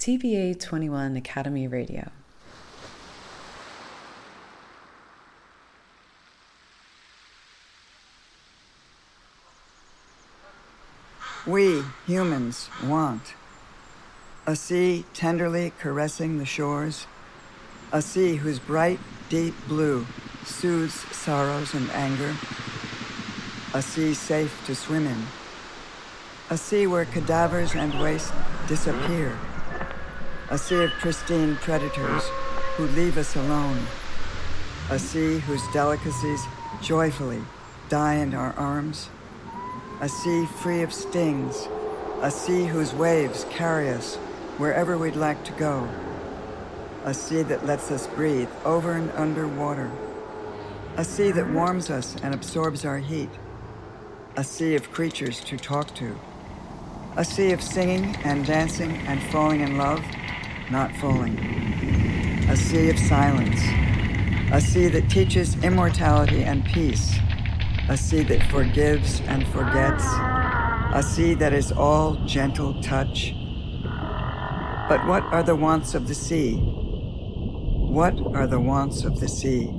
TBA 21 Academy Radio. We, humans, want a sea tenderly caressing the shores, a sea whose bright, deep blue soothes sorrows and anger, a sea safe to swim in, a sea where cadavers and waste disappear, a sea of pristine predators who leave us alone, a sea whose delicacies joyfully die in our arms. A sea free of stings, a sea whose waves carry us wherever we'd like to go, a sea that lets us breathe over and under water, a sea that warms us and absorbs our heat, a sea of creatures to talk to, a sea of singing and dancing and falling in love, not falling, a sea of silence, a sea that teaches immortality and peace a sea that forgives and forgets, a sea that is all gentle touch. But what are the wants of the sea? What are the wants of the sea?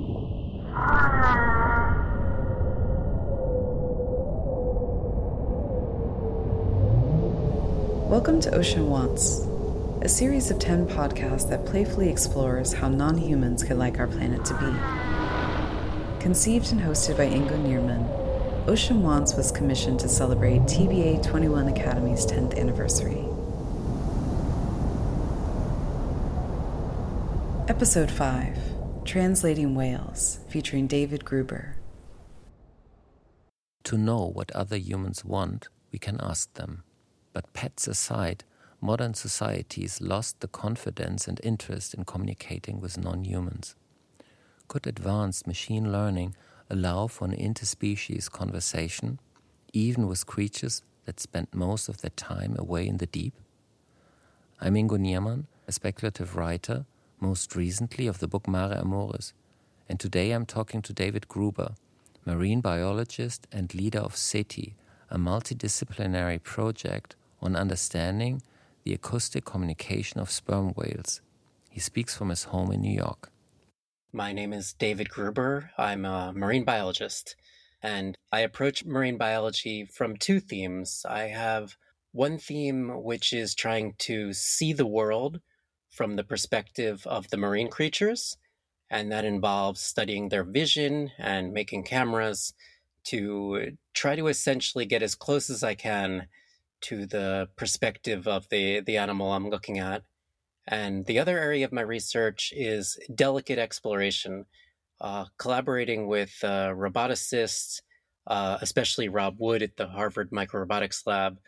Welcome to Ocean Wants, a series of 10 podcasts that playfully explores how non humans could like our planet to be. Conceived and hosted by Ingo Niermann, Ocean Wants was commissioned to celebrate TBA 21 Academy's 10th anniversary. Episode 5 Translating Whales, featuring David Gruber. To know what other humans want, we can ask them. But pets aside, modern societies lost the confidence and interest in communicating with non humans. Could advanced machine learning allow for an interspecies conversation, even with creatures that spend most of their time away in the deep? I'm Ingo Niermann, a speculative writer, most recently of the book Mare Amoris, and today I'm talking to David Gruber, marine biologist and leader of CETI, a multidisciplinary project on understanding the acoustic communication of sperm whales. He speaks from his home in New York. My name is David Gruber. I'm a marine biologist, and I approach marine biology from two themes. I have one theme which is trying to see the world from the perspective of the marine creatures, and that involves studying their vision and making cameras to try to essentially get as close as I can to the perspective of the, the animal I'm looking at. And the other area of my research is delicate exploration, uh, collaborating with uh, roboticists, uh, especially Rob Wood at the Harvard Microrobotics Lab,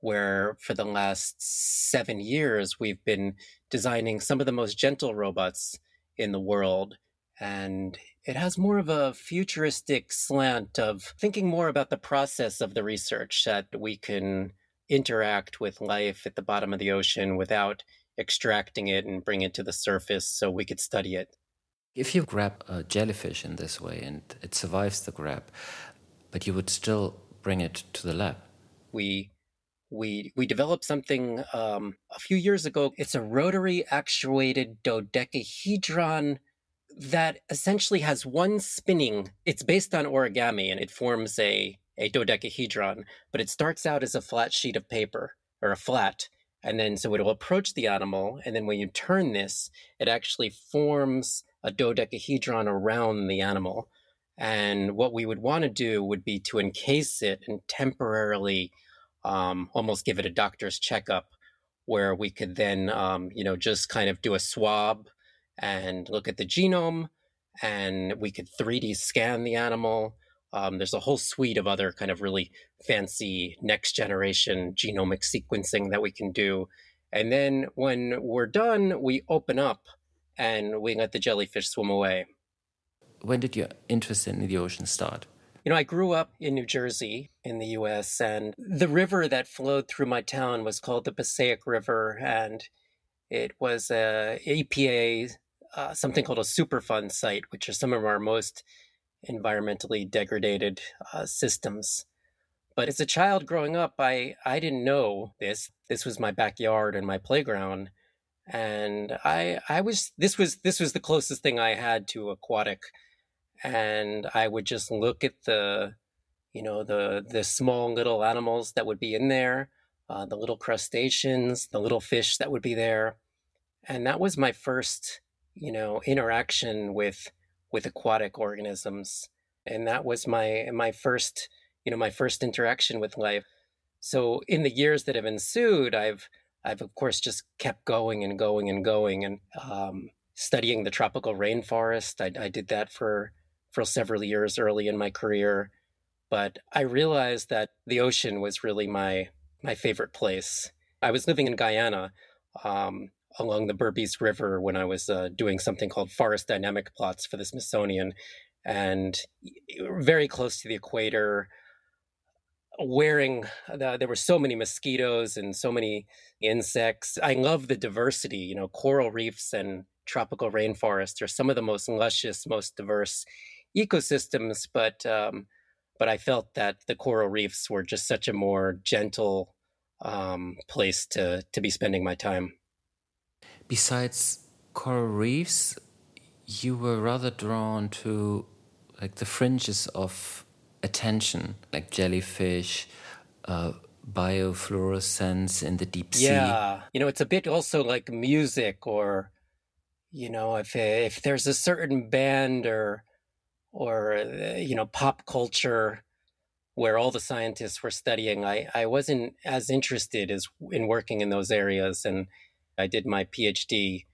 where for the last seven years we've been designing some of the most gentle robots in the world. And it has more of a futuristic slant of thinking more about the process of the research that we can interact with life at the bottom of the ocean without extracting it and bring it to the surface so we could study it. If you grab a jellyfish in this way and it survives the grab, but you would still bring it to the lab. We we we developed something um, a few years ago. It's a rotary actuated dodecahedron that essentially has one spinning. It's based on origami and it forms a a dodecahedron, but it starts out as a flat sheet of paper or a flat, and then so it'll approach the animal. And then when you turn this, it actually forms a dodecahedron around the animal. And what we would want to do would be to encase it and temporarily um, almost give it a doctor's checkup where we could then, um, you know, just kind of do a swab and look at the genome and we could 3D scan the animal um, there's a whole suite of other kind of really fancy next generation genomic sequencing that we can do. And then when we're done, we open up and we let the jellyfish swim away. When did your interest in the ocean start? You know, I grew up in New Jersey in the US, and the river that flowed through my town was called the Passaic River, and it was a EPA, uh, something called a Superfund site, which are some of our most environmentally degraded uh, systems. But as a child growing up, I, I didn't know this. This was my backyard and my playground. and I I was this was this was the closest thing I had to aquatic, and I would just look at the, you know the the small little animals that would be in there, uh, the little crustaceans, the little fish that would be there, and that was my first you know interaction with with aquatic organisms, and that was my my first you know my first interaction with life. So in the years that have ensued, I've I've of course just kept going and going and going and um, studying the tropical rainforest. I, I did that for for several years early in my career, but I realized that the ocean was really my my favorite place. I was living in Guyana um, along the Berbice River when I was uh, doing something called forest dynamic plots for the Smithsonian, and very close to the equator wearing the, there were so many mosquitoes and so many insects. I love the diversity you know coral reefs and tropical rainforests are some of the most luscious most diverse ecosystems but um, but i felt that the coral reefs were just such a more gentle um, place to to be spending my time besides coral reefs you were rather drawn to like the fringes of attention, like jellyfish, uh, biofluorescence in the deep sea. Yeah, you know, it's a bit also like music, or you know, if if there's a certain band or or you know pop culture where all the scientists were studying, I I wasn't as interested as in working in those areas, and I did my PhD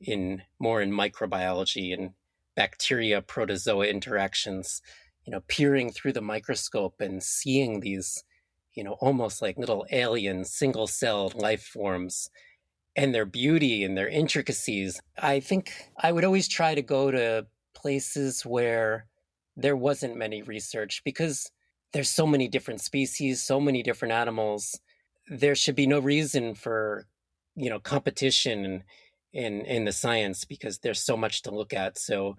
in more in microbiology and bacteria protozoa interactions you know, peering through the microscope and seeing these, you know, almost like little alien single celled life forms and their beauty and their intricacies. I think I would always try to go to places where there wasn't many research because there's so many different species, so many different animals. There should be no reason for, you know, competition in in the science because there's so much to look at. So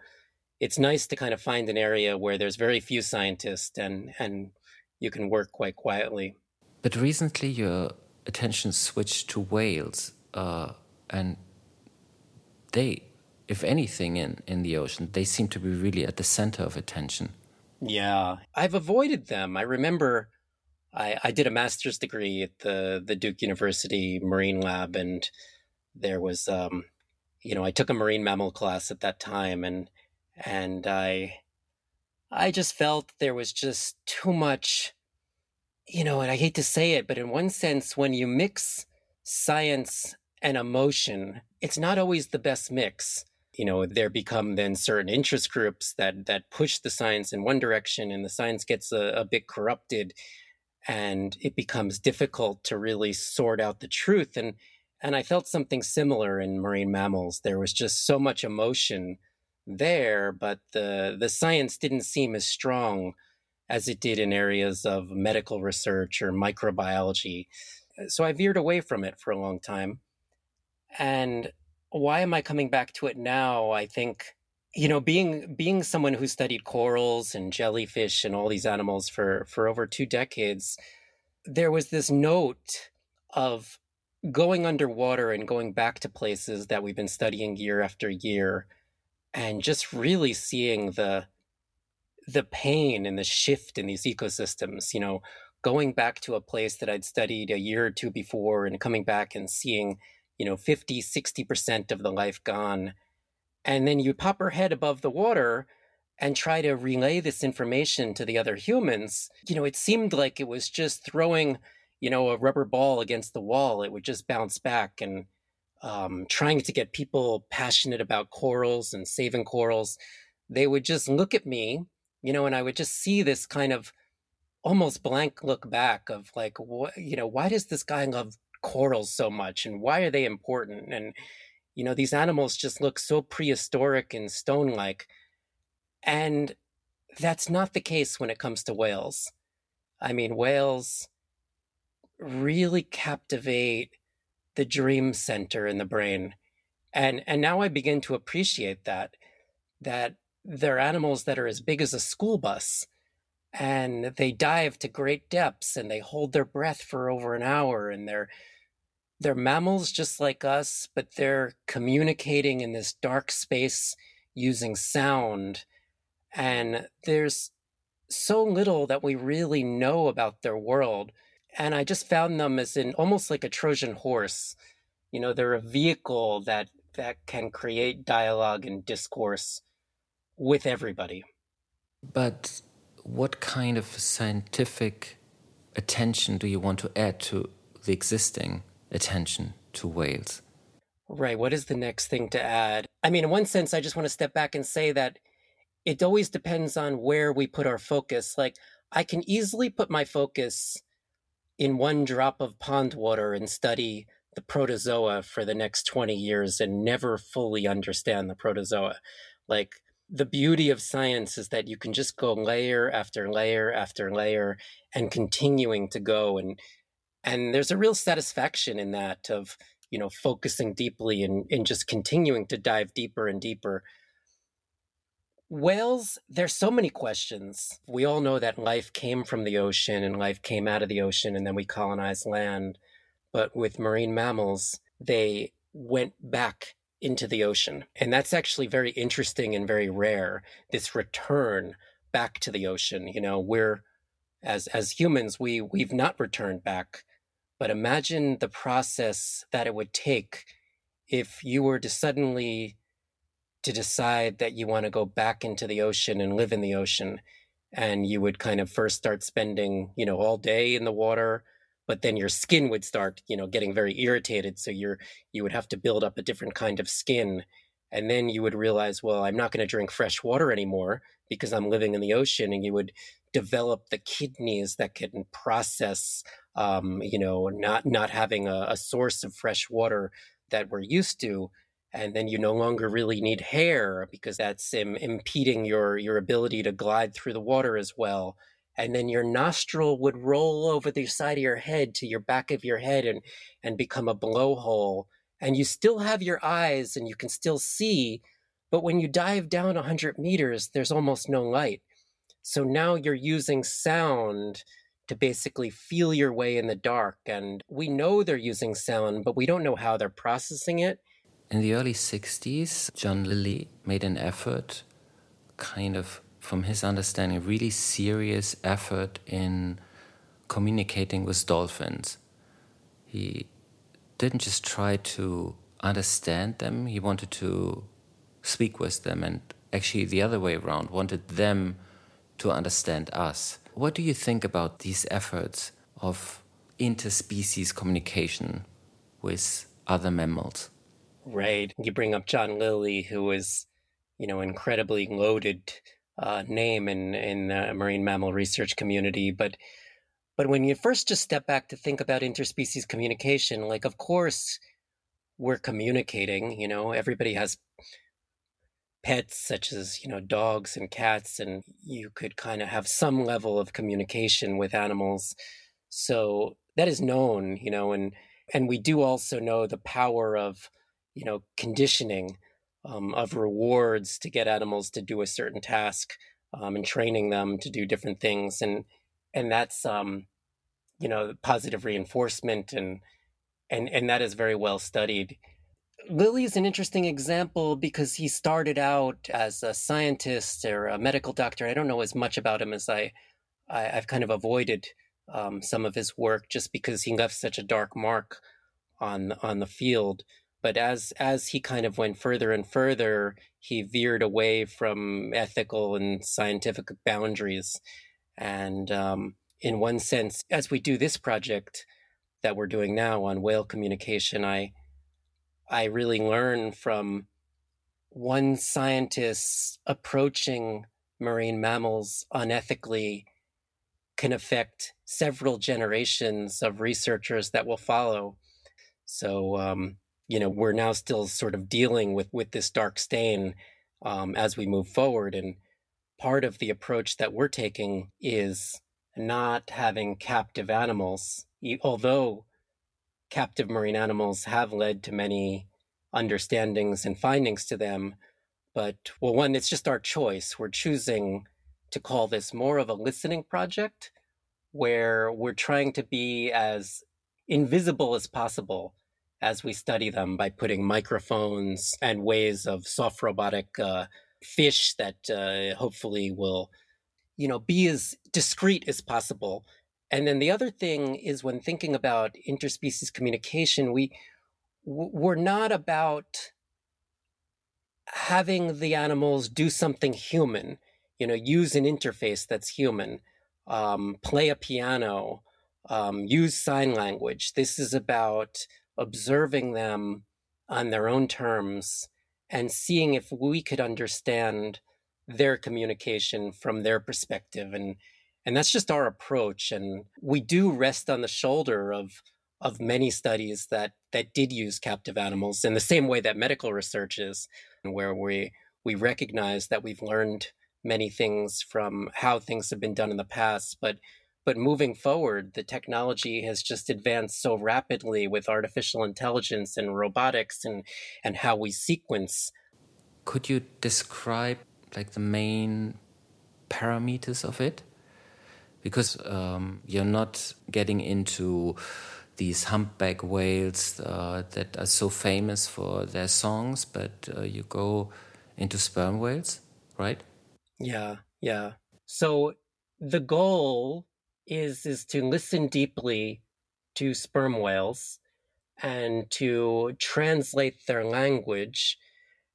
it's nice to kind of find an area where there's very few scientists and and you can work quite quietly. But recently, your attention switched to whales, uh, and they, if anything, in in the ocean, they seem to be really at the center of attention. Yeah, I've avoided them. I remember. I, I did a master's degree at the, the Duke University Marine Lab, and there was, um, you know, I took a marine mammal class at that time, and and I I just felt there was just too much you know, and I hate to say it, but in one sense when you mix science and emotion, it's not always the best mix. You know, there become then certain interest groups that that push the science in one direction and the science gets a, a bit corrupted and it becomes difficult to really sort out the truth and and I felt something similar in marine mammals. There was just so much emotion there, but the the science didn't seem as strong as it did in areas of medical research or microbiology. Uh, so I veered away from it for a long time. And why am I coming back to it now? I think you know being being someone who studied corals and jellyfish and all these animals for for over two decades there was this note of going underwater and going back to places that we've been studying year after year and just really seeing the the pain and the shift in these ecosystems you know going back to a place that i'd studied a year or two before and coming back and seeing you know 50 60% of the life gone and then you pop her head above the water and try to relay this information to the other humans. You know it seemed like it was just throwing you know a rubber ball against the wall. It would just bounce back and um, trying to get people passionate about corals and saving corals, they would just look at me, you know, and I would just see this kind of almost blank look back of like, what, you know, why does this guy love corals so much? And why are they important? And, you know, these animals just look so prehistoric and stone like. And that's not the case when it comes to whales. I mean, whales really captivate the dream center in the brain. And and now I begin to appreciate that that they're animals that are as big as a school bus and they dive to great depths and they hold their breath for over an hour and they're they're mammals just like us, but they're communicating in this dark space using sound. And there's so little that we really know about their world. And I just found them as in almost like a Trojan horse. You know, they're a vehicle that that can create dialogue and discourse with everybody. But what kind of scientific attention do you want to add to the existing attention to whales? Right. What is the next thing to add? I mean, in one sense, I just want to step back and say that it always depends on where we put our focus. Like, I can easily put my focus in one drop of pond water and study the protozoa for the next 20 years and never fully understand the protozoa. Like, the beauty of science is that you can just go layer after layer after layer and continuing to go and and there's a real satisfaction in that of you know focusing deeply and, and just continuing to dive deeper and deeper whales there's so many questions we all know that life came from the ocean and life came out of the ocean and then we colonized land but with marine mammals they went back into the ocean. And that's actually very interesting and very rare. This return back to the ocean. You know, we're as as humans, we we've not returned back. But imagine the process that it would take if you were to suddenly to decide that you want to go back into the ocean and live in the ocean and you would kind of first start spending you know all day in the water but then your skin would start you know getting very irritated so you're you would have to build up a different kind of skin. And then you would realize well i'm not going to drink fresh water anymore because i'm living in the ocean and you would develop the kidneys that can process um, you know not not having a, a source of fresh water that we're used to and then you no longer really need hair because that's Im- impeding your your ability to glide through the water as well and then your nostril would roll over the side of your head to your back of your head and and become a blowhole and you still have your eyes and you can still see but when you dive down 100 meters there's almost no light so now you're using sound to basically feel your way in the dark and we know they're using sound but we don't know how they're processing it in the early 60s john lilly made an effort kind of from his understanding, really serious effort in communicating with dolphins. He didn't just try to understand them, he wanted to speak with them, and actually the other way around, wanted them to understand us. What do you think about these efforts of interspecies communication with other mammals? Right. You bring up John Lilly, who was, you know, incredibly loaded uh, name in in the marine mammal research community, but but when you first just step back to think about interspecies communication, like of course we're communicating. You know, everybody has pets such as you know dogs and cats, and you could kind of have some level of communication with animals. So that is known, you know, and and we do also know the power of you know conditioning um, of rewards to get animals to do a certain task um, and training them to do different things and and that's um, you know positive reinforcement and and and that is very well studied Lilly is an interesting example because he started out as a scientist or a medical doctor. I don't know as much about him as I, I have kind of avoided um, some of his work just because he left such a dark mark on on the field but as as he kind of went further and further he veered away from ethical and scientific boundaries and um, in one sense as we do this project that we're doing now on whale communication i i really learn from one scientist approaching marine mammals unethically can affect several generations of researchers that will follow. So um, you know we're now still sort of dealing with with this dark stain um, as we move forward. And part of the approach that we're taking is not having captive animals although captive marine animals have led to many understandings and findings to them but well one it's just our choice we're choosing to call this more of a listening project where we're trying to be as invisible as possible as we study them by putting microphones and ways of soft robotic uh, fish that uh, hopefully will, you know, be as discreet as possible. And then the other thing is when thinking about interspecies communication, we we're not about having the animals do something human, you know, use an interface that's human, um, play a piano, um, use sign language. This is about observing them on their own terms and seeing if we could understand their communication from their perspective and and that's just our approach and we do rest on the shoulder of of many studies that that did use captive animals in the same way that medical research is where we we recognize that we've learned many things from how things have been done in the past but but moving forward the technology has just advanced so rapidly with artificial intelligence and robotics and and how we sequence. Could you describe like the main parameters of it because um, you're not getting into these humpback whales uh, that are so famous for their songs, but uh, you go into sperm whales, right? Yeah, yeah. So the goal is is to listen deeply to sperm whales and to translate their language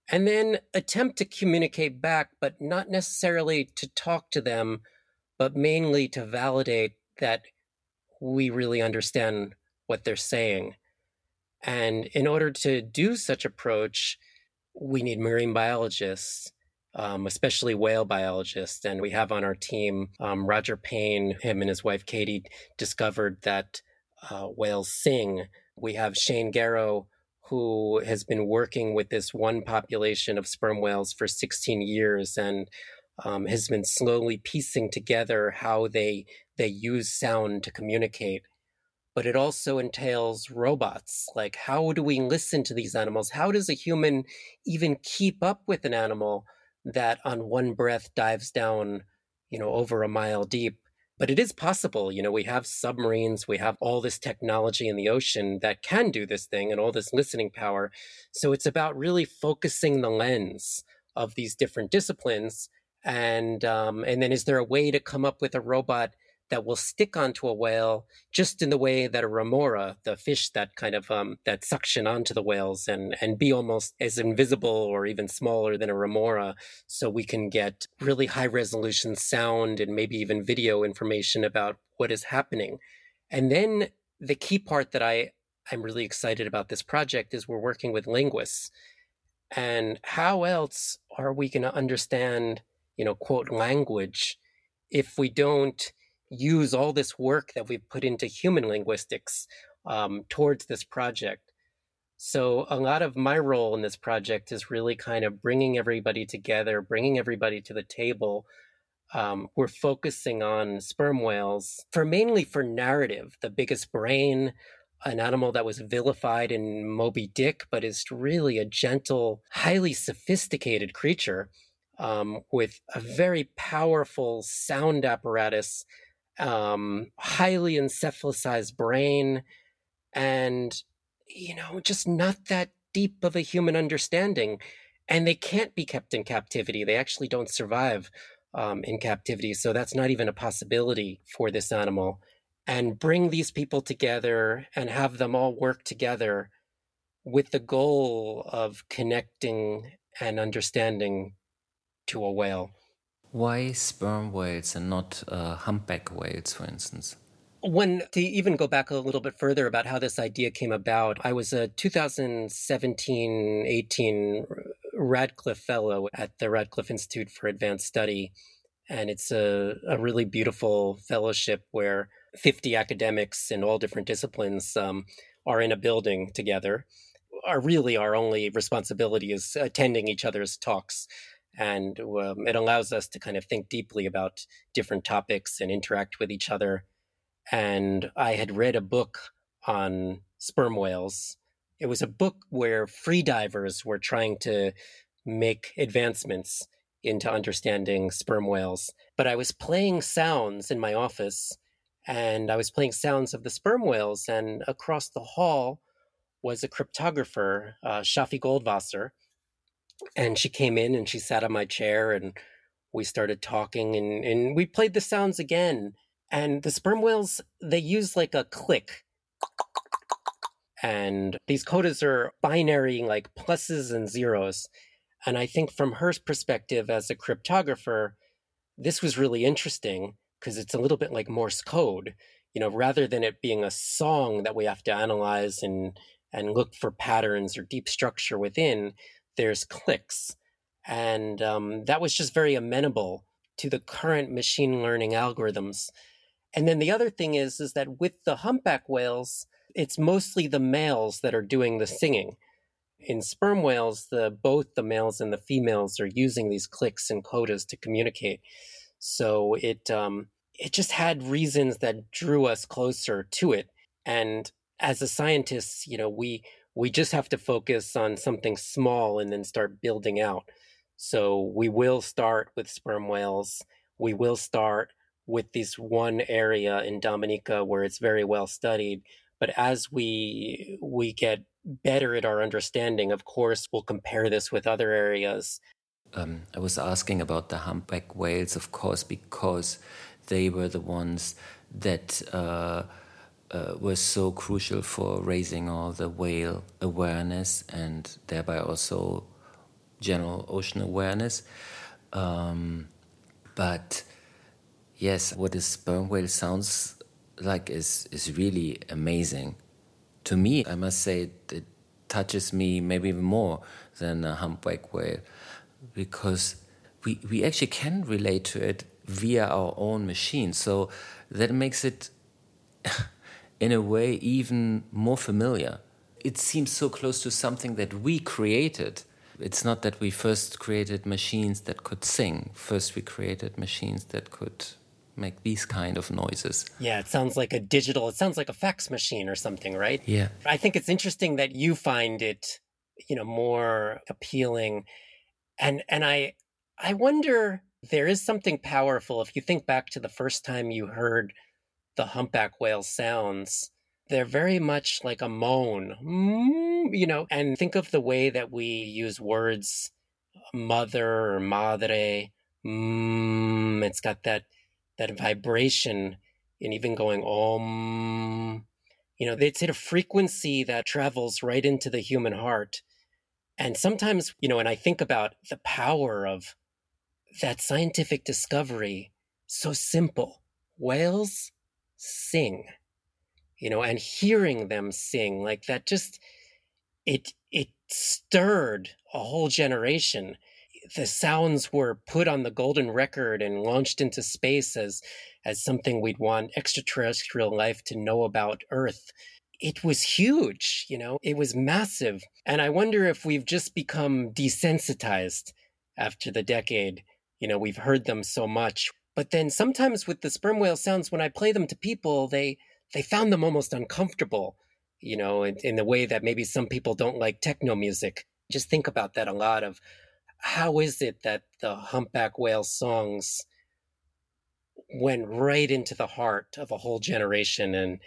and then attempt to communicate back but not necessarily to talk to them but mainly to validate that we really understand what they're saying. And in order to do such approach, we need marine biologists, um, especially whale biologists. And we have on our team um, Roger Payne, him and his wife Katie discovered that uh, whales sing. We have Shane Gero, who has been working with this one population of sperm whales for 16 years and um, has been slowly piecing together how they they use sound to communicate. But it also entails robots. Like how do we listen to these animals? How does a human even keep up with an animal that on one breath dives down you know over a mile deep? But it is possible you know we have submarines we have all this technology in the ocean that can do this thing and all this listening power. So it's about really focusing the lens of these different disciplines and um, and then is there a way to come up with a robot that will stick onto a whale just in the way that a remora, the fish that kind of um, that suction onto the whales and and be almost as invisible or even smaller than a remora, so we can get really high resolution sound and maybe even video information about what is happening. And then the key part that I I'm really excited about this project is we're working with linguists. And how else are we going to understand you know, quote, language if we don't use all this work that we've put into human linguistics um, towards this project. So, a lot of my role in this project is really kind of bringing everybody together, bringing everybody to the table. Um, we're focusing on sperm whales for mainly for narrative, the biggest brain, an animal that was vilified in Moby Dick, but is really a gentle, highly sophisticated creature um, with a very powerful sound apparatus, um, highly encephalized brain, and, you know, just not that deep of a human understanding. And they can't be kept in captivity. They actually don't survive um, in captivity. So that's not even a possibility for this animal. And bring these people together and have them all work together with the goal of connecting and understanding to a whale. Why sperm whales and not uh, humpback whales, for instance? When to even go back a little bit further about how this idea came about, I was a 2017 18 Radcliffe Fellow at the Radcliffe Institute for Advanced Study. And it's a, a really beautiful fellowship where 50 academics in all different disciplines um, are in a building together. Our, really our only responsibility is attending each other's talks and um, it allows us to kind of think deeply about different topics and interact with each other. And I had read a book on sperm whales. It was a book where freedivers were trying to make advancements into understanding sperm whales. But I was playing sounds in my office, and I was playing sounds of the sperm whales, and across the hall, was a cryptographer, uh, Shafi Goldwasser, and she came in and she sat on my chair and we started talking and, and we played the sounds again. And the sperm whales, they use like a click. And these codas are binary, like pluses and zeros. And I think from her perspective as a cryptographer, this was really interesting because it's a little bit like Morse code. You know, rather than it being a song that we have to analyze and and look for patterns or deep structure within, there's clicks. And um, that was just very amenable to the current machine learning algorithms. And then the other thing is, is that with the humpback whales, it's mostly the males that are doing the singing. In sperm whales, the both the males and the females are using these clicks and codas to communicate. So it um, it just had reasons that drew us closer to it. And as a scientist, you know, we we just have to focus on something small and then start building out. So we will start with sperm whales. We will start with this one area in Dominica where it's very well studied. But as we we get better at our understanding, of course, we'll compare this with other areas. Um, I was asking about the humpback whales, of course, because they were the ones that. Uh, uh, was so crucial for raising all the whale awareness and thereby also general ocean awareness. Um, but yes, what a sperm whale sounds like is is really amazing. To me, I must say it touches me maybe even more than a humpback whale because we we actually can relate to it via our own machine. So that makes it in a way even more familiar. It seems so close to something that we created. It's not that we first created machines that could sing. First, we created machines that could make these kind of noises. Yeah, it sounds like a digital, it sounds like a fax machine or something, right? Yeah. I think it's interesting that you find it, you know, more appealing. And and I I wonder there is something powerful if you think back to the first time you heard the humpback whale sounds, they're very much like a moan, mm, you know, and think of the way that we use words mother or madre. Mm, it's got that that vibration and even going om you know it's at a frequency that travels right into the human heart and sometimes you know and i think about the power of that scientific discovery so simple whales sing you know and hearing them sing like that just it it stirred a whole generation. The sounds were put on the golden record and launched into space as as something we'd want extraterrestrial life to know about earth. It was huge you know it was massive. And i wonder if we've just become desensitized after the decade. You know we've heard them so much but then sometimes with the sperm whale sounds, when I play them to people, they they found them almost uncomfortable, you know, in, in the way that maybe some people don't like techno music. Just think about that a lot of how is it that the humpback whale songs went right into the heart of a whole generation and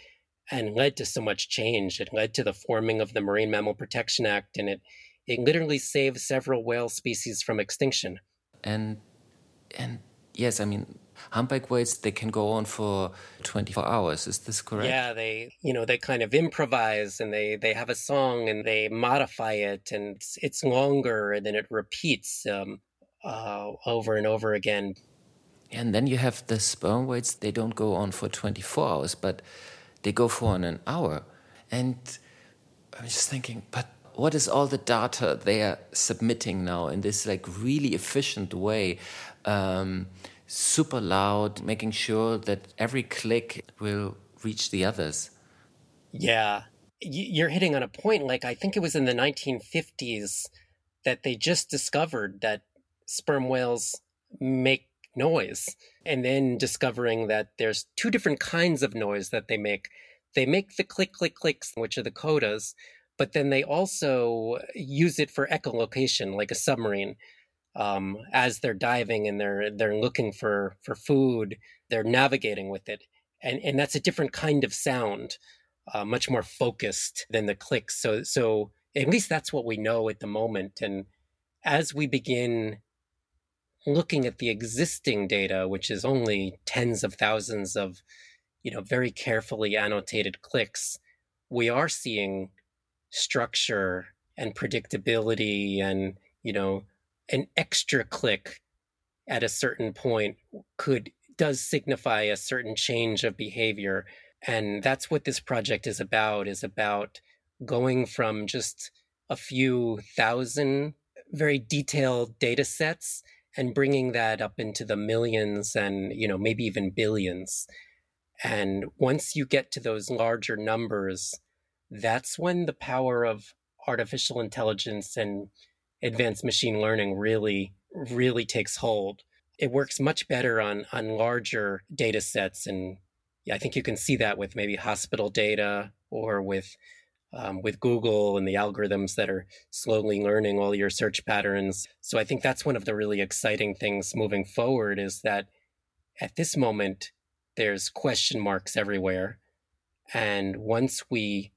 and led to so much change. It led to the forming of the Marine Mammal Protection Act, and it it literally saved several whale species from extinction. And and yes, I mean, humpback whales they can go on for 24 hours. Is this correct? Yeah they you know they kind of improvise and they they have a song and they modify it and it's, it's longer and then it repeats um, uh, over and over again. And then you have the sperm whales they don't go on for 24 hours but they go for an hour. And i'm just thinking but what is all the data they are submitting now in this like really efficient way um, super loud, making sure that every click will reach the others. Yeah, you're hitting on a point. Like, I think it was in the 1950s that they just discovered that sperm whales make noise. And then discovering that there's two different kinds of noise that they make. They make the click, click, clicks, which are the codas, but then they also use it for echolocation, like a submarine um, as they're diving and they're they're looking for for food, they're navigating with it, and and that's a different kind of sound. uh, much more focused than the clicks. So, so at least that's what we know at the moment. And as we begin looking at the existing data, which is only tens of thousands of, you know, very carefully annotated clicks, we are seeing structure and predictability and, you know, an extra click at a certain point could does signify a certain change of behavior. And that's what this project is about is about going from just a few thousand very detailed data sets and bringing that up into the millions and you know maybe even billions. And once you get to those larger numbers that's when the power of artificial intelligence and advanced machine learning really really takes hold it works much better on on larger data sets and I think you can see that with maybe hospital data or with um, with Google and the algorithms that are slowly learning all your search patterns. So I think that's one of the really exciting things moving forward is that at this moment there's question marks everywhere, and once we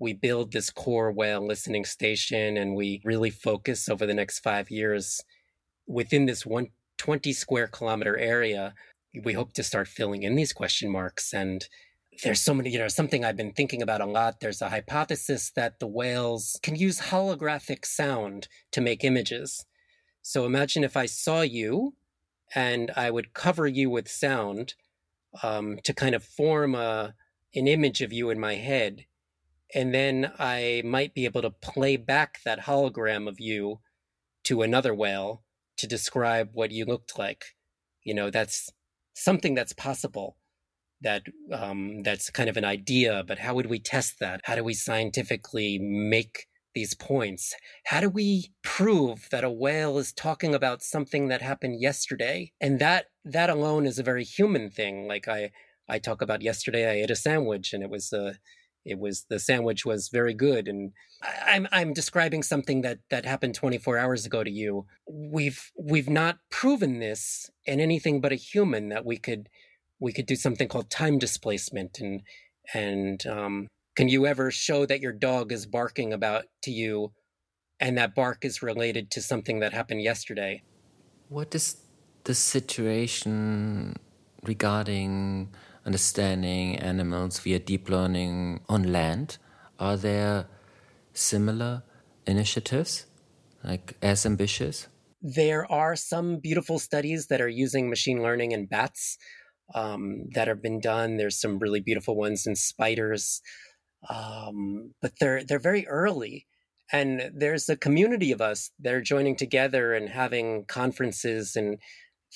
we build this core whale listening station and we really focus over the next five years within this one 20 square kilometer area we hope to start filling in these question marks and there's so many, you know, something I've been thinking about a lot. There's a hypothesis that the whales can use holographic sound to make images. So imagine if I saw you and I would cover you with sound um, to kind of form a, an image of you in my head. And then I might be able to play back that hologram of you to another whale to describe what you looked like. You know, that's something that's possible that um, that's kind of an idea but how would we test that? How do we scientifically make these points? How do we prove that a whale is talking about something that happened yesterday? And that that alone is a very human thing. Like i i talk about yesterday i ate a sandwich and it was a uh, it was the sandwich was very good and I'm I'm describing something that that happened 24 hours ago to you. We've we've not proven this in anything but a human that we could we could do something called time displacement and and um, can you ever show that your dog is barking about to you and that bark is related to something that happened yesterday? What is the situation regarding understanding animals via deep learning on land? Are there similar initiatives, like as ambitious? There are some beautiful studies that are using machine learning in bats um, that have been done. There's some really beautiful ones in spiders, um, but they're they're very early. And there's a community of us that are joining together and having conferences and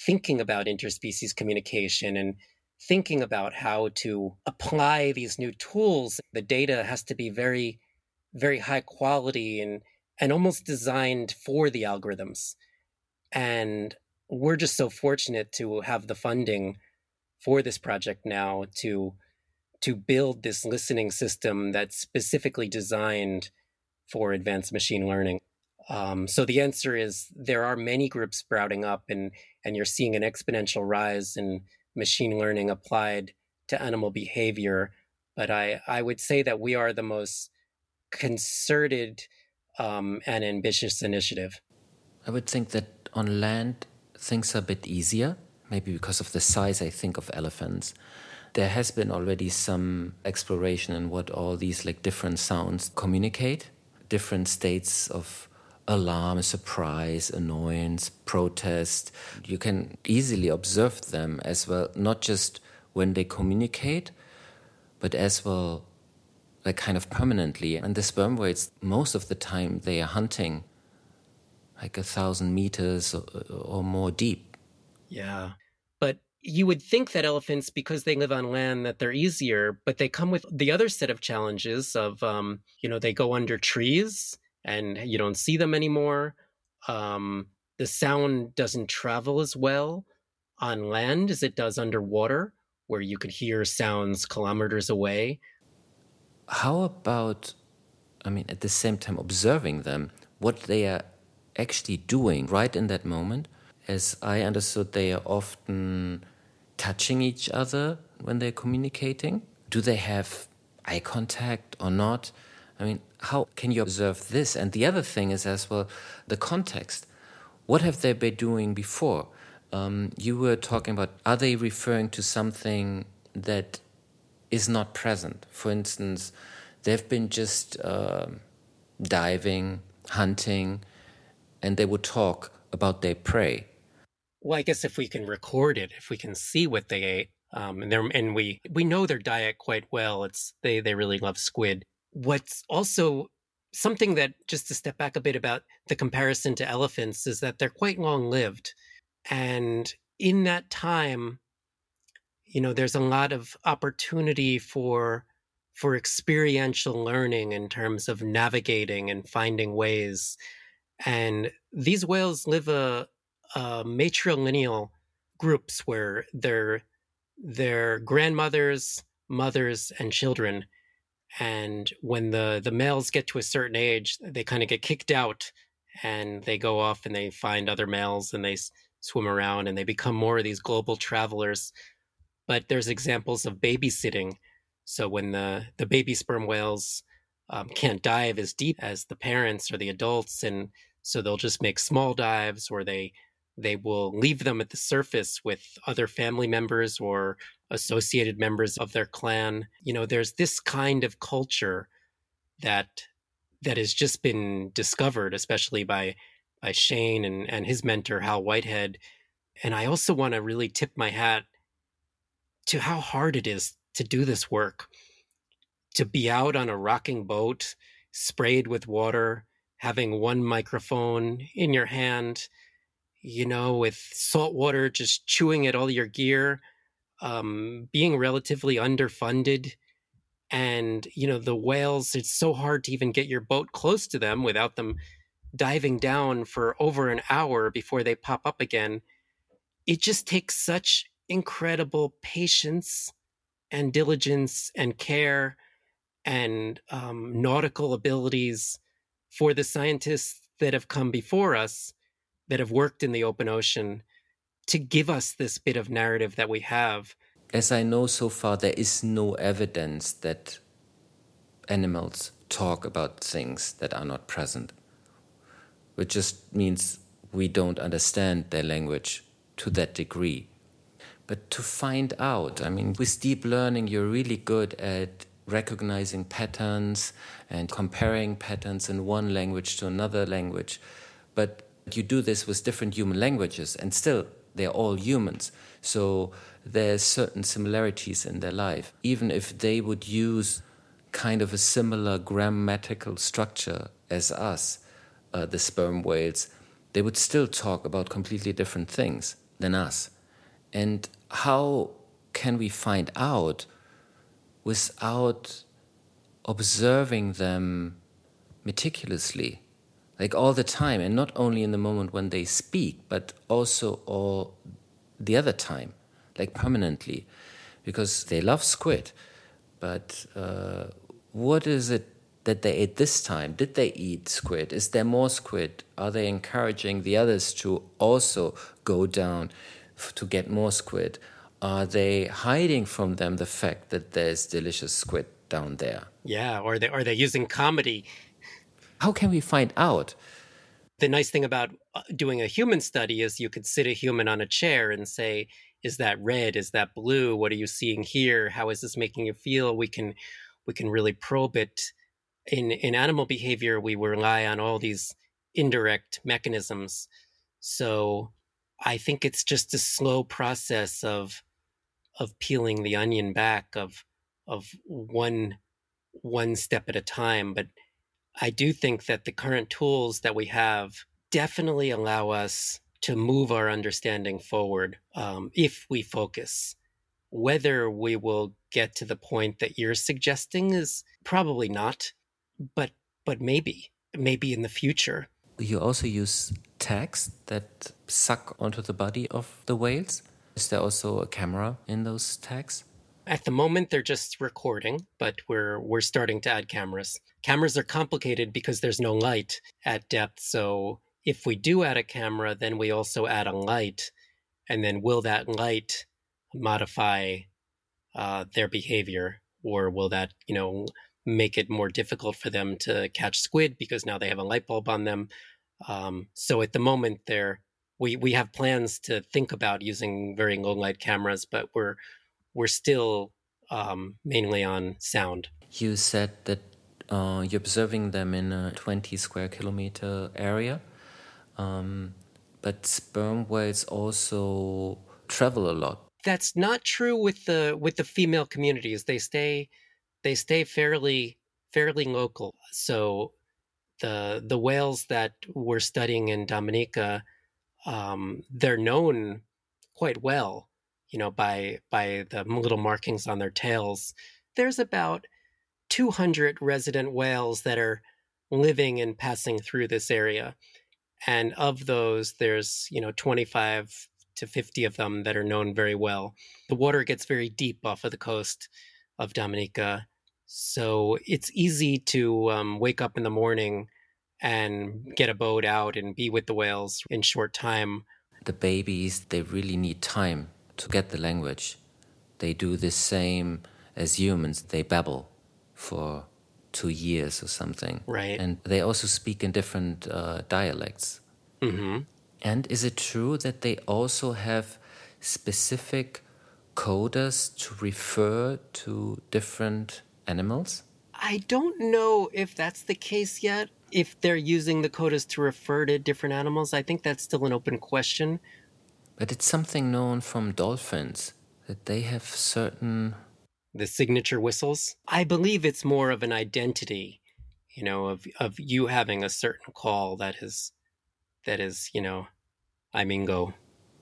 thinking about interspecies communication and thinking about how to apply these new tools. The data has to be very very high quality and and almost designed for the algorithms. And we're just so fortunate to have the funding for this project now to to build this listening system that's specifically designed for advanced machine learning. Um, so the answer is there are many groups sprouting up, and and you're seeing an exponential rise in machine learning applied to animal behavior. But I I would say that we are the most concerted um, and ambitious initiative. I would think that on land things are a bit easier, maybe because of the size, I think, of elephants. There has been already some exploration in what all these like different sounds communicate, different states of alarm, surprise, annoyance, protest. You can easily observe them as well, not just when they communicate, but as well like kind of permanently. And the sperm whales, most of the time, they are hunting like a thousand meters or, or more deep. Yeah. But you would think that elephants, because they live on land, that they're easier, but they come with the other set of challenges of, um, you know, they go under trees and you don't see them anymore. Um, the sound doesn't travel as well on land as it does underwater, where you could hear sounds kilometers away how about, I mean, at the same time observing them, what they are actually doing right in that moment? As I understood, they are often touching each other when they're communicating. Do they have eye contact or not? I mean, how can you observe this? And the other thing is as well the context. What have they been doing before? Um, you were talking about are they referring to something that is not present? For instance, they've been just uh, diving, hunting, and they would talk about their prey. Well, I guess if we can record it, if we can see what they ate, um, and, and we we know their diet quite well. It's they they really love squid. What's also something that just to step back a bit about the comparison to elephants is that they're quite long lived, and in that time, you know, there's a lot of opportunity for for experiential learning in terms of navigating and finding ways. And these whales live a, a matrilineal groups where they're their grandmothers, mothers, and children. And when the, the males get to a certain age, they kind of get kicked out and they go off and they find other males and they s- swim around and they become more of these global travelers. But there's examples of babysitting. So when the, the baby sperm whales um, can't dive as deep as the parents or the adults, and so they'll just make small dives or they they will leave them at the surface with other family members or associated members of their clan. You know, there's this kind of culture that that has just been discovered, especially by by Shane and, and his mentor Hal Whitehead. And I also want to really tip my hat to how hard it is to do this work. To be out on a rocking boat, sprayed with water, having one microphone in your hand, you know, with salt water just chewing at all your gear, um, being relatively underfunded. And, you know, the whales, it's so hard to even get your boat close to them without them diving down for over an hour before they pop up again. It just takes such incredible patience and diligence and care and um, nautical abilities for the scientists that have come before us that have worked in the open ocean to give us this bit of narrative that we have. As I know so far, there is no evidence that animals talk about things that are not present, which just means we don't understand their language to that degree. But to find out, I mean, with deep learning, you're really good at recognizing patterns and comparing patterns in one language to another language. But you do this with different human languages, and still they're all humans. So there's certain similarities in their life. Even if they would use kind of a similar grammatical structure as us, uh, the sperm whales, they would still talk about completely different things than us. And how can we find out without observing them meticulously? Like all the time and not only in the moment when they speak but also all the other time like permanently because they love squid. But uh, what is it that they ate this time? Did they eat squid? Is there more squid? Are they encouraging the others to also go down to get more squid? Are they hiding from them the fact that there's delicious squid down there? Yeah or they are they using comedy how can we find out? The nice thing about uh, doing a human study is you could sit a human on a chair and say, is that red? Is that blue? What are you seeing here? How is this making you feel? We can we can really probe it. In in animal behavior, we rely on all these indirect mechanisms. So I think it's just a slow process of of peeling the onion back of of one one step at a time. But I do think that the current tools that we have definitely allow us to move our understanding forward um, if we focus. Whether we will get to the point that you're suggesting is probably not, but but maybe maybe in the future. You also use tags that suck onto the body of the whales. Is there also a camera in those tags? At the moment, they're just recording, but we're we're starting to add cameras. Cameras are complicated because there's no light at depth. So if we do add a camera, then we also add a light, and then will that light modify uh, their behavior? or will that you know make it more difficult for them to catch squid because now they have a light bulb on them um, so at the moment there we we have plans to think about using very low light cameras but we're we're still um, mainly on sound you said that uh, you're observing them in a 20 square kilometer area um, but sperm whales also travel a lot that's not true with the with the female communities. They stay they stay fairly fairly local. So the the whales that we're studying in Dominica, um, they're known quite well, you know, by by the little markings on their tails. There's about 200 resident whales that are living and passing through this area. And of those, there's, you know, 25 to 50 of them that are known very well. The water gets very deep off of the coast of Dominica. So it's easy to um, wake up in the morning and get a boat out and be with the whales in short time. The babies, they really need time to get the language. They do the same as humans, they babble for two years or something. Right. And they also speak in different uh, dialects. Mm-hmm. And is it true that they also have specific codas to refer to different animals? I don't know if that's the case yet. If they're using the codas to refer to different animals, I think that's still an open question. But it's something known from dolphins that they have certain. The signature whistles? I believe it's more of an identity, you know, of, of you having a certain call that is, that is, you know, I'm Ingo.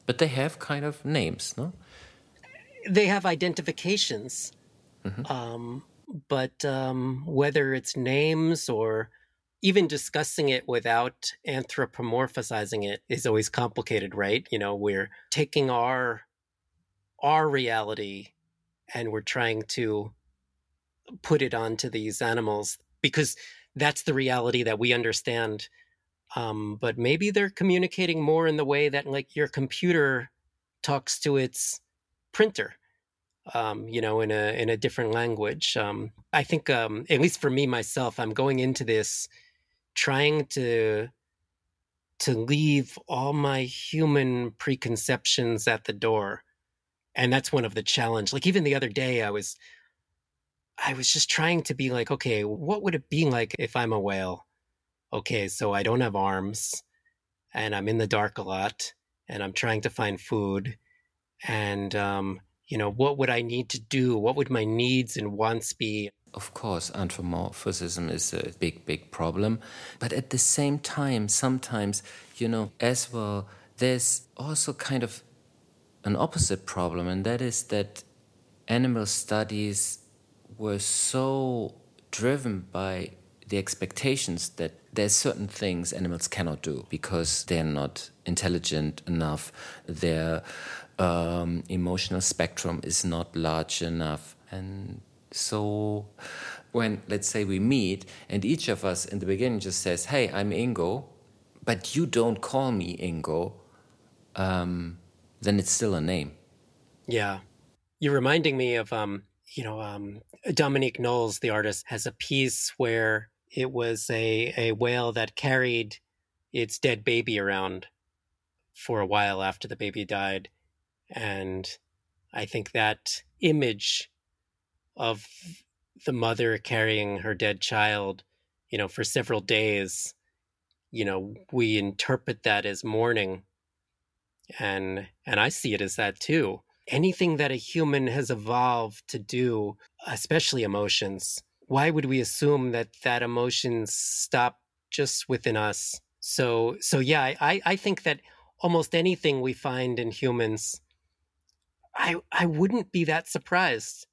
But they have kind of names, no? They have identifications. Mm-hmm. Um, but um, whether it's names or even discussing it without anthropomorphizing it is always complicated, right? You know, we're taking our our reality and we're trying to put it onto these animals because that's the reality that we understand um, but maybe they're communicating more in the way that like your computer talks to its printer um, you know in a in a different language um, i think um, at least for me myself i'm going into this trying to to leave all my human preconceptions at the door and that's one of the challenge like even the other day i was i was just trying to be like okay what would it be like if i'm a whale okay, so I don't have arms and I'm in the dark a lot and I'm trying to find food. And, um, you know, what would I need to do? What would my needs and wants be? Of course, anthropomorphism is a big, big problem. But at the same time, sometimes, you know, as well, there's also kind of an opposite problem, and that is that animal studies were so driven by the expectations that there's certain things animals cannot do because they're not intelligent enough their um, emotional spectrum is not large enough and so when let's say we meet and each of us in the beginning just says hey i'm ingo but you don't call me ingo um, then it's still a name yeah you're reminding me of um, you know um, dominique knowles the artist has a piece where it was a, a whale that carried its dead baby around for a while after the baby died. And I think that image of the mother carrying her dead child, you know, for several days, you know, we interpret that as mourning. And and I see it as that too. Anything that a human has evolved to do, especially emotions, why would we assume that that emotion stop just within us? So, so yeah, I, I think that almost anything we find in humans, I, I wouldn't be that surprised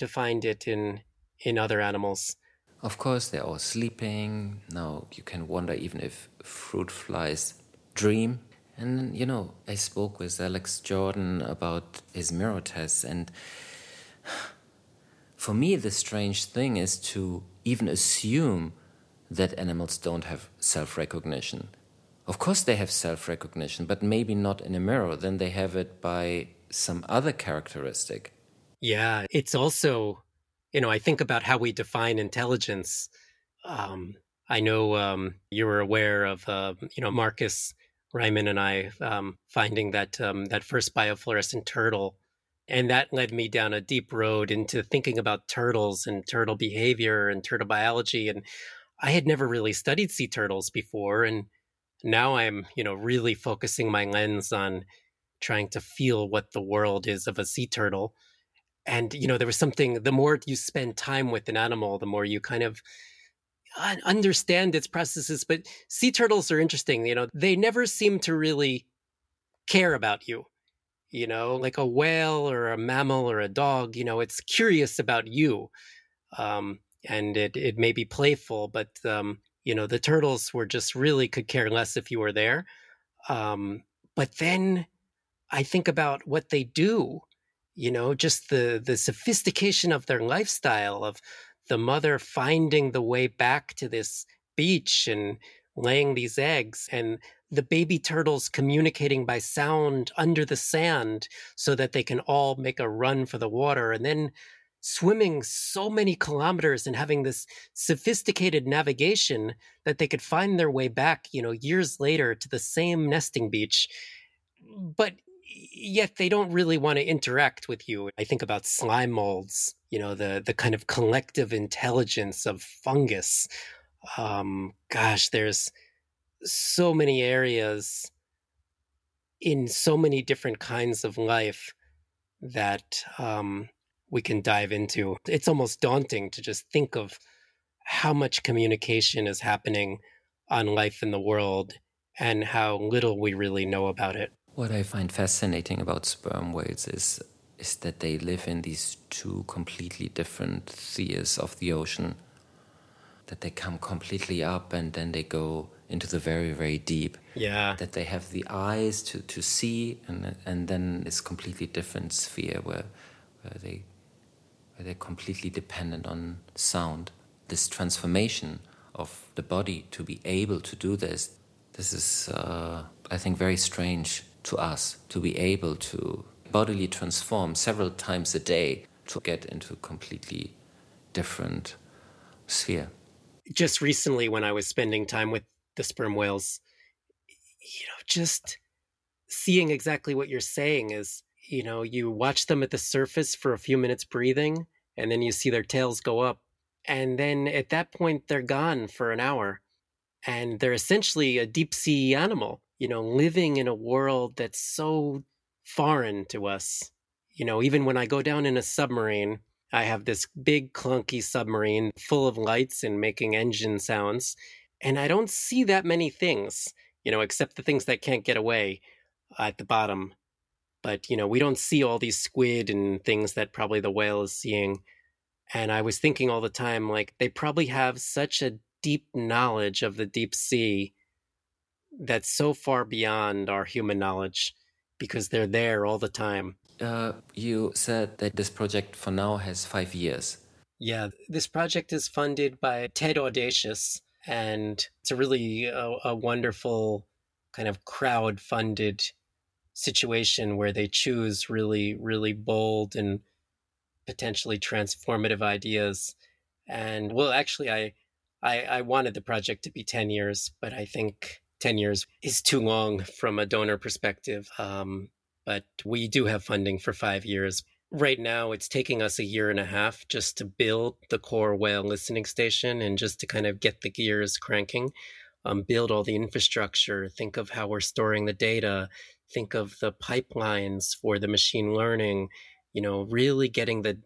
to find it in, in other animals. Of course, they're all sleeping. Now, you can wonder even if fruit flies dream. And, you know, I spoke with Alex Jordan about his mirror tests, and for me, the strange thing is to even assume that animals don't have self recognition. Of course, they have self recognition, but maybe not in a mirror. Then they have it by some other characteristic. Yeah, it's also you know, I think about how we define intelligence. Um, I know um, you were aware of, uh, you know, Marcus Ryman and I um, finding that um, that first biofluorescent turtle, and that led me down a deep road into thinking about turtles and turtle behavior and turtle biology. And I had never really studied sea turtles before, and now I'm, you know, really focusing my lens on trying to feel what the world is of a sea turtle. And you know, there was something. The more you spend time with an animal, the more you kind of understand its processes. But sea turtles are interesting. You know, they never seem to really care about you. You know, like a whale or a mammal or a dog. You know, it's curious about you, um, and it it may be playful, but um, you know, the turtles were just really could care less if you were there. Um, but then I think about what they do. You know, just the the sophistication of their lifestyle of the mother finding the way back to this beach and laying these eggs and the baby turtles communicating by sound under the sand so that they can all make a run for the water and then swimming so many kilometers and having this sophisticated navigation that they could find their way back you know years later to the same nesting beach. But yet they don't really want to interact with you. I think about slime molds, you know, the the kind of collective intelligence of fungus. Um, gosh, there's so many areas in so many different kinds of life that um, we can dive into. It's almost daunting to just think of how much communication is happening on life in the world and how little we really know about it. What I find fascinating about sperm whales is is that they live in these two completely different spheres of the ocean. That they come completely up and then they go into the very very deep. Yeah. That they have the eyes to, to see and and then this completely different sphere where where they where they're completely dependent on sound. This transformation of the body to be able to do this. This is, uh, I think, very strange to us to be able to bodily transform several times a day to get into a completely different sphere. Just recently, when I was spending time with the sperm whales, you know, just seeing exactly what you're saying is, you know, you watch them at the surface for a few minutes breathing, and then you see their tails go up. And then at that point, they're gone for an hour. And they're essentially a deep sea animal you know, living in a world that's so foreign to us. You know, even when I go down in a submarine, I have this big clunky submarine full of lights and making engine sounds, and I don't see that many things, you know, except the things that can't get away at the bottom. But, you know, we don't see all these squid and things that probably the whale is seeing. And I was thinking all the time, like, they probably have such a deep knowledge of the deep sea that's so far beyond our human knowledge because they're there all the time. Uh, you said that this project for now has five years. Yeah, this project is funded by TED Audacious, and it's a really a, a wonderful kind of crowd funded situation where they choose really, really bold and potentially transformative ideas. And well, actually, I, I, I wanted the project to be 10 years, but I think 10 years is too long from a donor perspective. Um, but we do have funding for five years. Right now, it's taking us a year and a half just to build the core whale listening station and just to kind of get the gears cranking, um, build all the infrastructure, think of how we're storing the data, think of the pipelines for the machine learning, you know, really getting the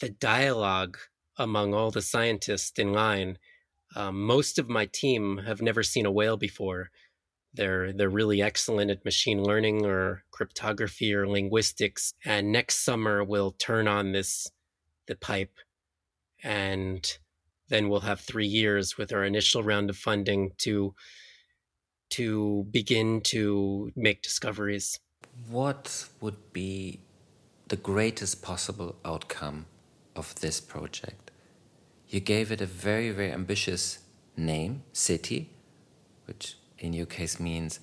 the dialogue among all the scientists in line um, most of my team have never seen a whale before. They're they're really excellent at machine learning or cryptography or linguistics. And next summer we'll turn on this the pipe, and then we'll have three years with our initial round of funding to to begin to make discoveries. What would be the greatest possible outcome of this project? You gave it a very, very ambitious name, CETI, which in your case means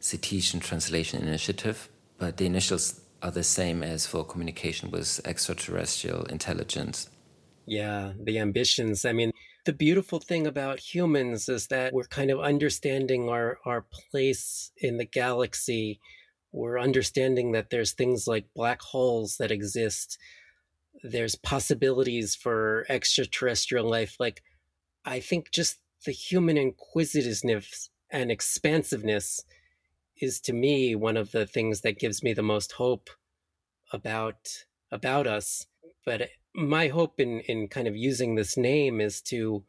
Cetacean Translation Initiative, but the initials are the same as for communication with extraterrestrial intelligence. Yeah, the ambitions. I mean, the beautiful thing about humans is that we're kind of understanding our, our place in the galaxy. We're understanding that there's things like black holes that exist. There's possibilities for extraterrestrial life. Like, I think just the human inquisitiveness and expansiveness is to me one of the things that gives me the most hope about about us but my hope in in kind of using this name is to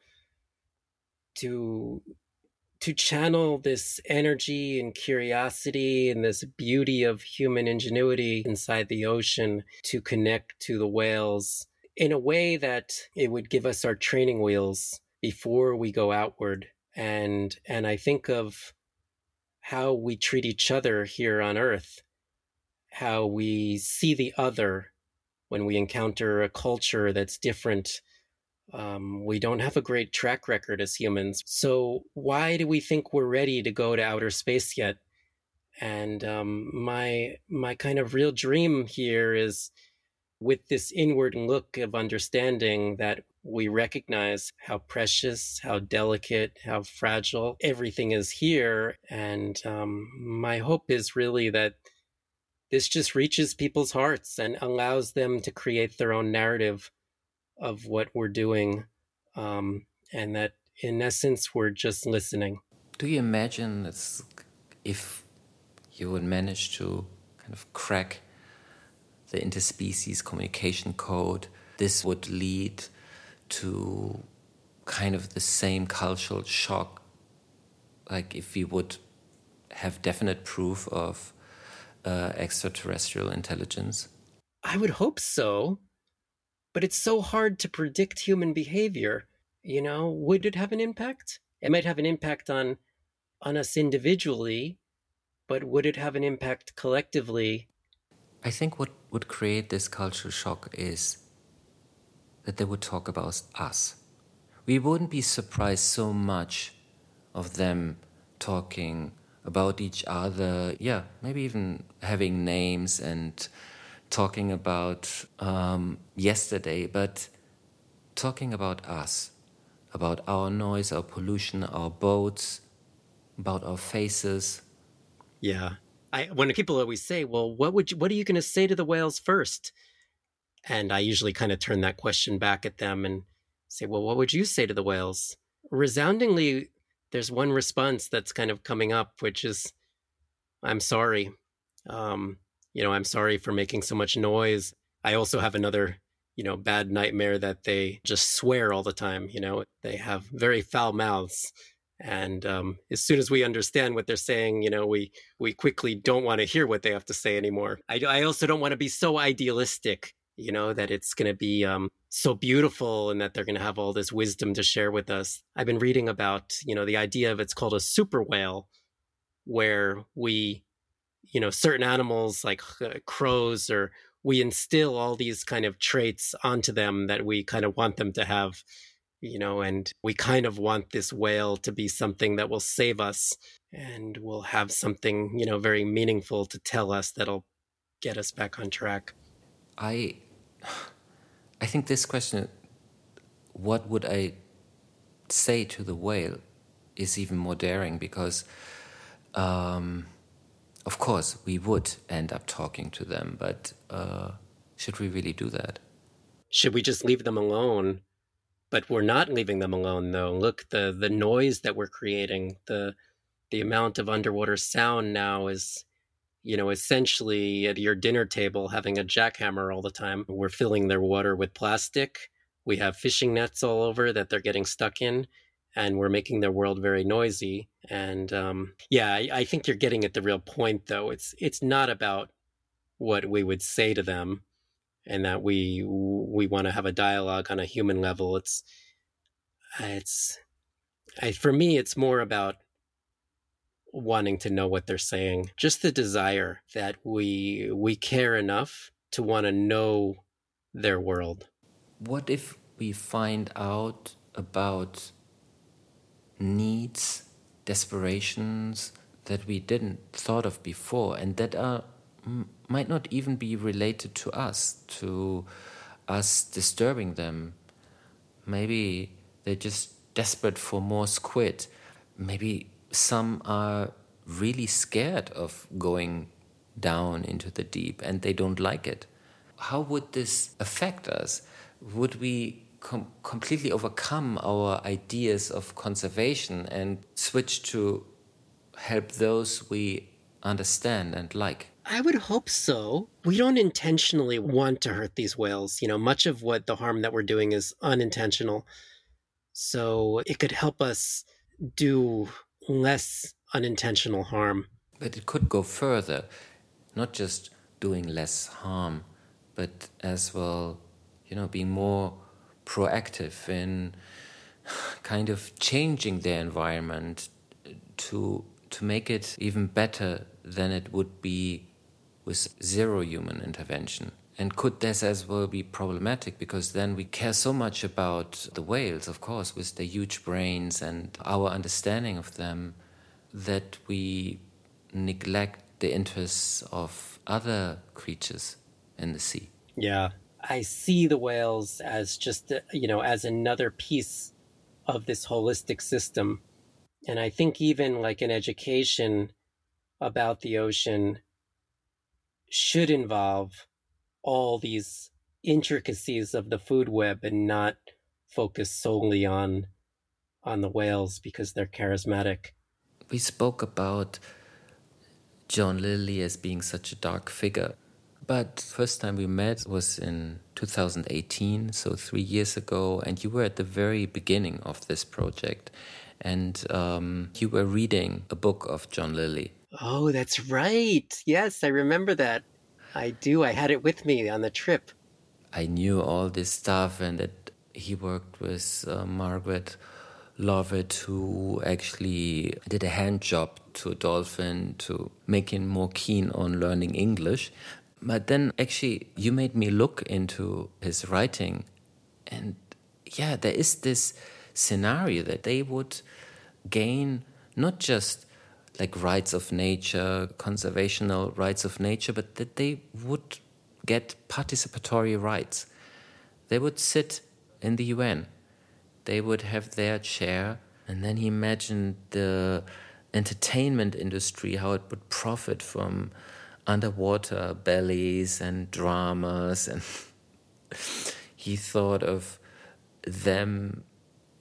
to to channel this energy and curiosity and this beauty of human ingenuity inside the ocean to connect to the whales in a way that it would give us our training wheels before we go outward. And and i think of how we treat each other here on earth how we see the other when we encounter a culture that's different um, we don't have a great track record as humans so why do we think we're ready to go to outer space yet and um, my my kind of real dream here is with this inward look of understanding that we recognize how precious, how delicate, how fragile everything is here. And um, my hope is really that this just reaches people's hearts and allows them to create their own narrative of what we're doing. Um, and that in essence, we're just listening. Do you imagine that if you would manage to kind of crack the interspecies communication code, this would lead to kind of the same cultural shock like if we would have definite proof of uh, extraterrestrial intelligence i would hope so but it's so hard to predict human behavior you know? Would it have an impact? It might have an impact on on us individually but would it have an impact collectively? I think what would create this cultural shock is that they would talk about us. We wouldn't be surprised so much of them talking about each other, yeah, maybe even having names and talking about um, yesterday, but talking about us, about our noise, our pollution, our boats, about our faces. Yeah. I, when people always say, "Well, what would you, what are you going to say to the whales first? And I usually kind of turn that question back at them and say, well, what would you say to the whales? Resoundingly, there's one response that's kind of coming up, which is, I'm sorry. Um, you know, I'm sorry for making so much noise. I also have another, you know, bad nightmare that they just swear all the time. You know, they have very foul mouths. And um, as soon as we understand what they're saying, you know, we we quickly don't want to hear what they have to say anymore. I, I also don't want to be so idealistic you know, that it's going to be um, so beautiful and that they're going to have all this wisdom to share with us. I've been reading about, you know, the idea of it's called a super whale, where we, you know, certain animals like uh, crows or we instill all these kind of traits onto them that we kind of want them to have, you know, and we kind of want this whale to be something that will save us and will have something, you know, very meaningful to tell us that'll get us back on track. I I think this question, what would I say to the whale, is even more daring because, um, of course, we would end up talking to them, but uh, should we really do that? Should we just leave them alone? But we're not leaving them alone, though. Look, the the noise that we're creating, the the amount of underwater sound now is you know, essentially at your dinner table having a jackhammer all the time. We're filling their water with plastic. We have fishing nets all over that they're getting stuck in, and we're making their world very noisy. And um, yeah, I, I think you're getting at the real point, though. It's it's not about what we would say to them, and that we we want to have a dialogue on a human level. It's it's I, for me, it's more about wanting to know what they're saying just the desire that we we care enough to want to know their world what if we find out about needs desperations that we didn't thought of before and that are might not even be related to us to us disturbing them Maybe they're just desperate for more squid. Maybe some are really scared of going down into the deep and they don't like it. How would this affect us? Would we com completely overcome our ideas of conservation and switch to help those we understand and like? I would hope so. We don't intentionally want to hurt these whales. You know, much of what the harm that we're doing is unintentional. So it could help us do less unintentional harm. But it could go further, not just doing less harm, but as well, you know, being more proactive in kind of changing their environment to to make it even better than it would be with zero human intervention. And could this as well be problematic because then we care so much about the whales, of course, with their huge brains and our understanding of them, that we neglect the interests of other creatures in the sea. Yeah. I see the whales as just, uh, you know, as another piece of this holistic system. And I think even like an education about the ocean should involve all these intricacies of the food web and not focus solely on on the whales because they're charismatic. We spoke about John Lilly as being such a dark figure. But first time we met was in 2018, so three years ago, and you were at the very beginning of this project, and um, you were reading a book of John Lilly. Oh, that's right. Yes, I remember that. I do. I had it with me on the trip. I knew all this stuff, and that he worked with uh, Margaret Lovatt, who actually did a hand job to a dolphin to make him more keen on learning English. But then actually, you made me look into his writing, and yeah, there is this scenario that they would gain not just like rights of nature, conservational rights of nature, but that they would get participatory rights. They would sit in the UN, they would have their chair, and then he imagined the entertainment industry, how it would profit from underwater ballets and dramas, and he thought of them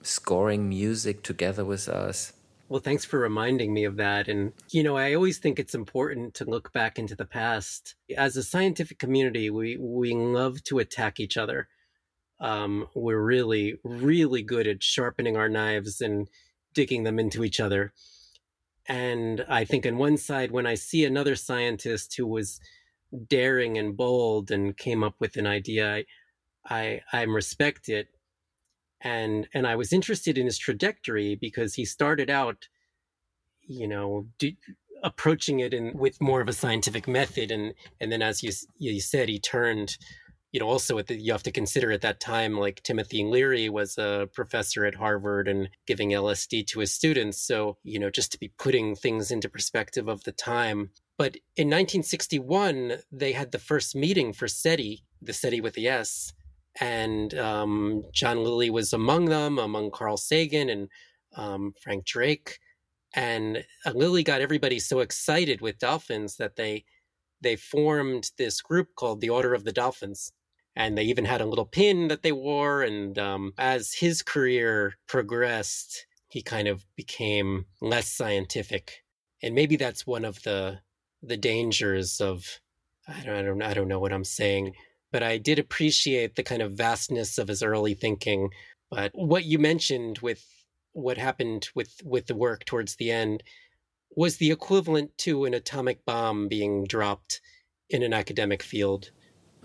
scoring music together with us well, thanks for reminding me of that. And, you know, I always think it's important to look back into the past. As a scientific community, we, we love to attack each other. Um, we're really, really good at sharpening our knives and digging them into each other. And I think on one side, when I see another scientist who was daring and bold and came up with an idea, I, I, I respect it and and I was interested in his trajectory because he started out, you know, do, approaching it in with more of a scientific method, and and then as you you said, he turned. You know, also at the, you have to consider at that time, like Timothy Leary was a professor at Harvard and giving LSD to his students. So, you know, just to be putting things into perspective of the time. But in 1961, they had the first meeting for SETI, the SETI with the S, and um, John Lilly was among them, among Carl Sagan and um, Frank Drake. And uh, Lilly got everybody so excited with dolphins that they they formed this group called the Order of the Dolphins. And they even had a little pin that they wore. And um, as his career progressed, he kind of became less scientific. And maybe that's one of the the dangers of I don't I don't I don't know what I'm saying but I did appreciate the kind of vastness of his early thinking. But what you mentioned with what happened with with the work towards the end was the equivalent to an atomic bomb being dropped in an academic field.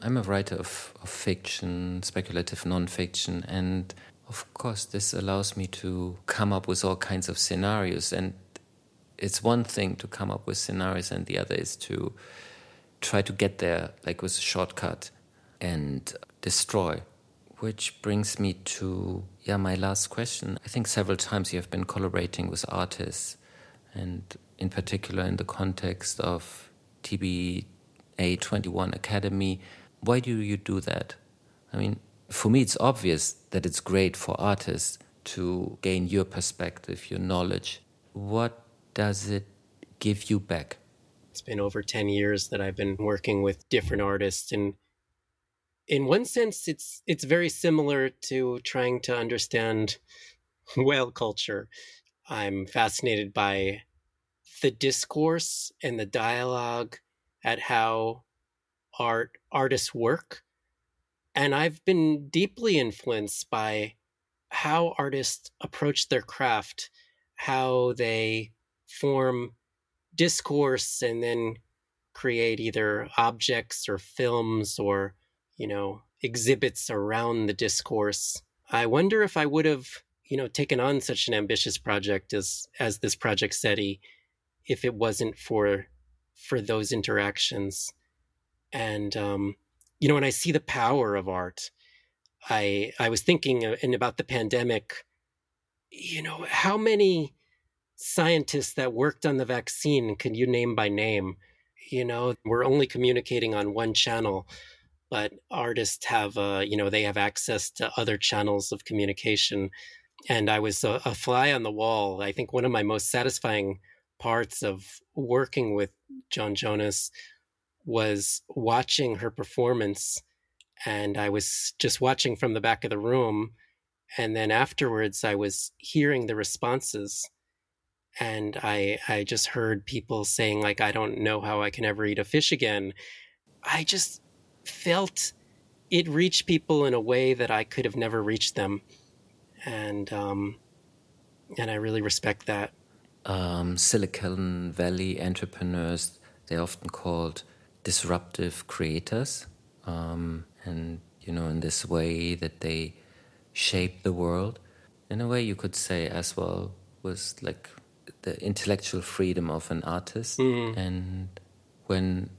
I'm a writer of, of fiction, speculative nonfiction, and of course, this allows me to come up with all kinds of scenarios. And it's one thing to come up with scenarios, and the other is to try to get there, like with a shortcut and destroy. Which brings me to yeah my last question. I think several times you have been collaborating with artists, and in particular in the context of TBA 21 Academy. Why do you do that? I mean, for me, it's obvious that it's great for artists to gain your perspective, your knowledge. What does it give you back? It's been over 10 years that I've been working with different artists and in one sense it's it's very similar to trying to understand whale culture. I'm fascinated by the discourse and the dialogue at how art artists work and I've been deeply influenced by how artists approach their craft, how they form discourse and then create either objects or films or, you know, exhibits around the discourse. I wonder if I would have, you know, taken on such an ambitious project as as this project CETI if it wasn't for for those interactions. And um, you know, when I see the power of art, I I was thinking and about the pandemic. You know, how many scientists that worked on the vaccine can you name by name? You know, we're only communicating on one channel, but artists have, uh, you know, they have access to other channels of communication. And I was a, a fly on the wall. I think one of my most satisfying parts of working with Joan Jonas was watching her performance and I was just watching from the back of the room. And then afterwards, I was hearing the responses. And I, I just heard people saying, like, I don't know how I can ever eat a fish again. I just felt it reached people in a way that I could have never reached them. And, um, and I really respect that. Um, Silicon Valley entrepreneurs, they're often called disruptive creators. Um, and you know in this way that they shape the world in a way you could say as well was like the intellectual freedom of an artist mm. and when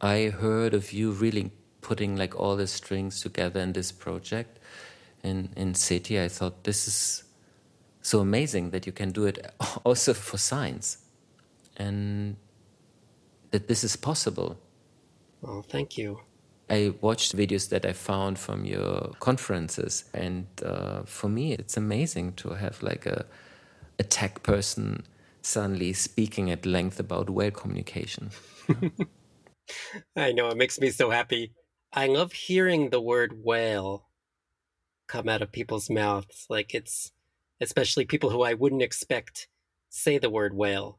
i heard of you really putting like all the strings together in this project in in CETI i thought this is so amazing that you can do it also for science and that this is possible well thank you I watched videos that I found from your conferences, and uh, for me, it's amazing to have like a, a tech person suddenly speaking at length about whale communication. I know it makes me so happy. I love hearing the word whale come out of people's mouths. Like it's especially people who I wouldn't expect say the word whale.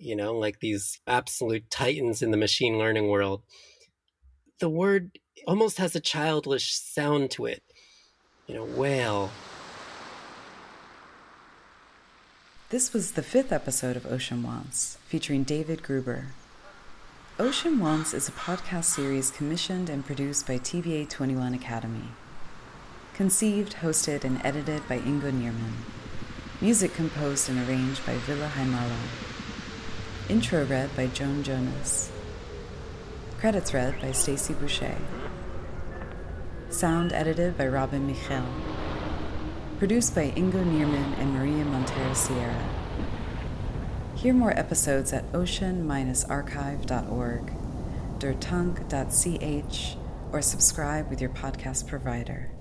You know, like these absolute titans in the machine learning world the word almost has a childish sound to it. You know, whale. This was the fifth episode of Ocean Wants, featuring David Gruber. Ocean Wants is a podcast series commissioned and produced by TBA 21 Academy. Conceived, hosted, and edited by Ingo Niermann. Music composed and arranged by Ville Haimala. Intro read by Joan Jonas. Credits read by Stacy Boucher. Sound edited by Robin Michel. Produced by Ingo Niermann and Maria Montero Sierra. Hear more episodes at ocean-archive.org, dertank.ch, or subscribe with your podcast provider.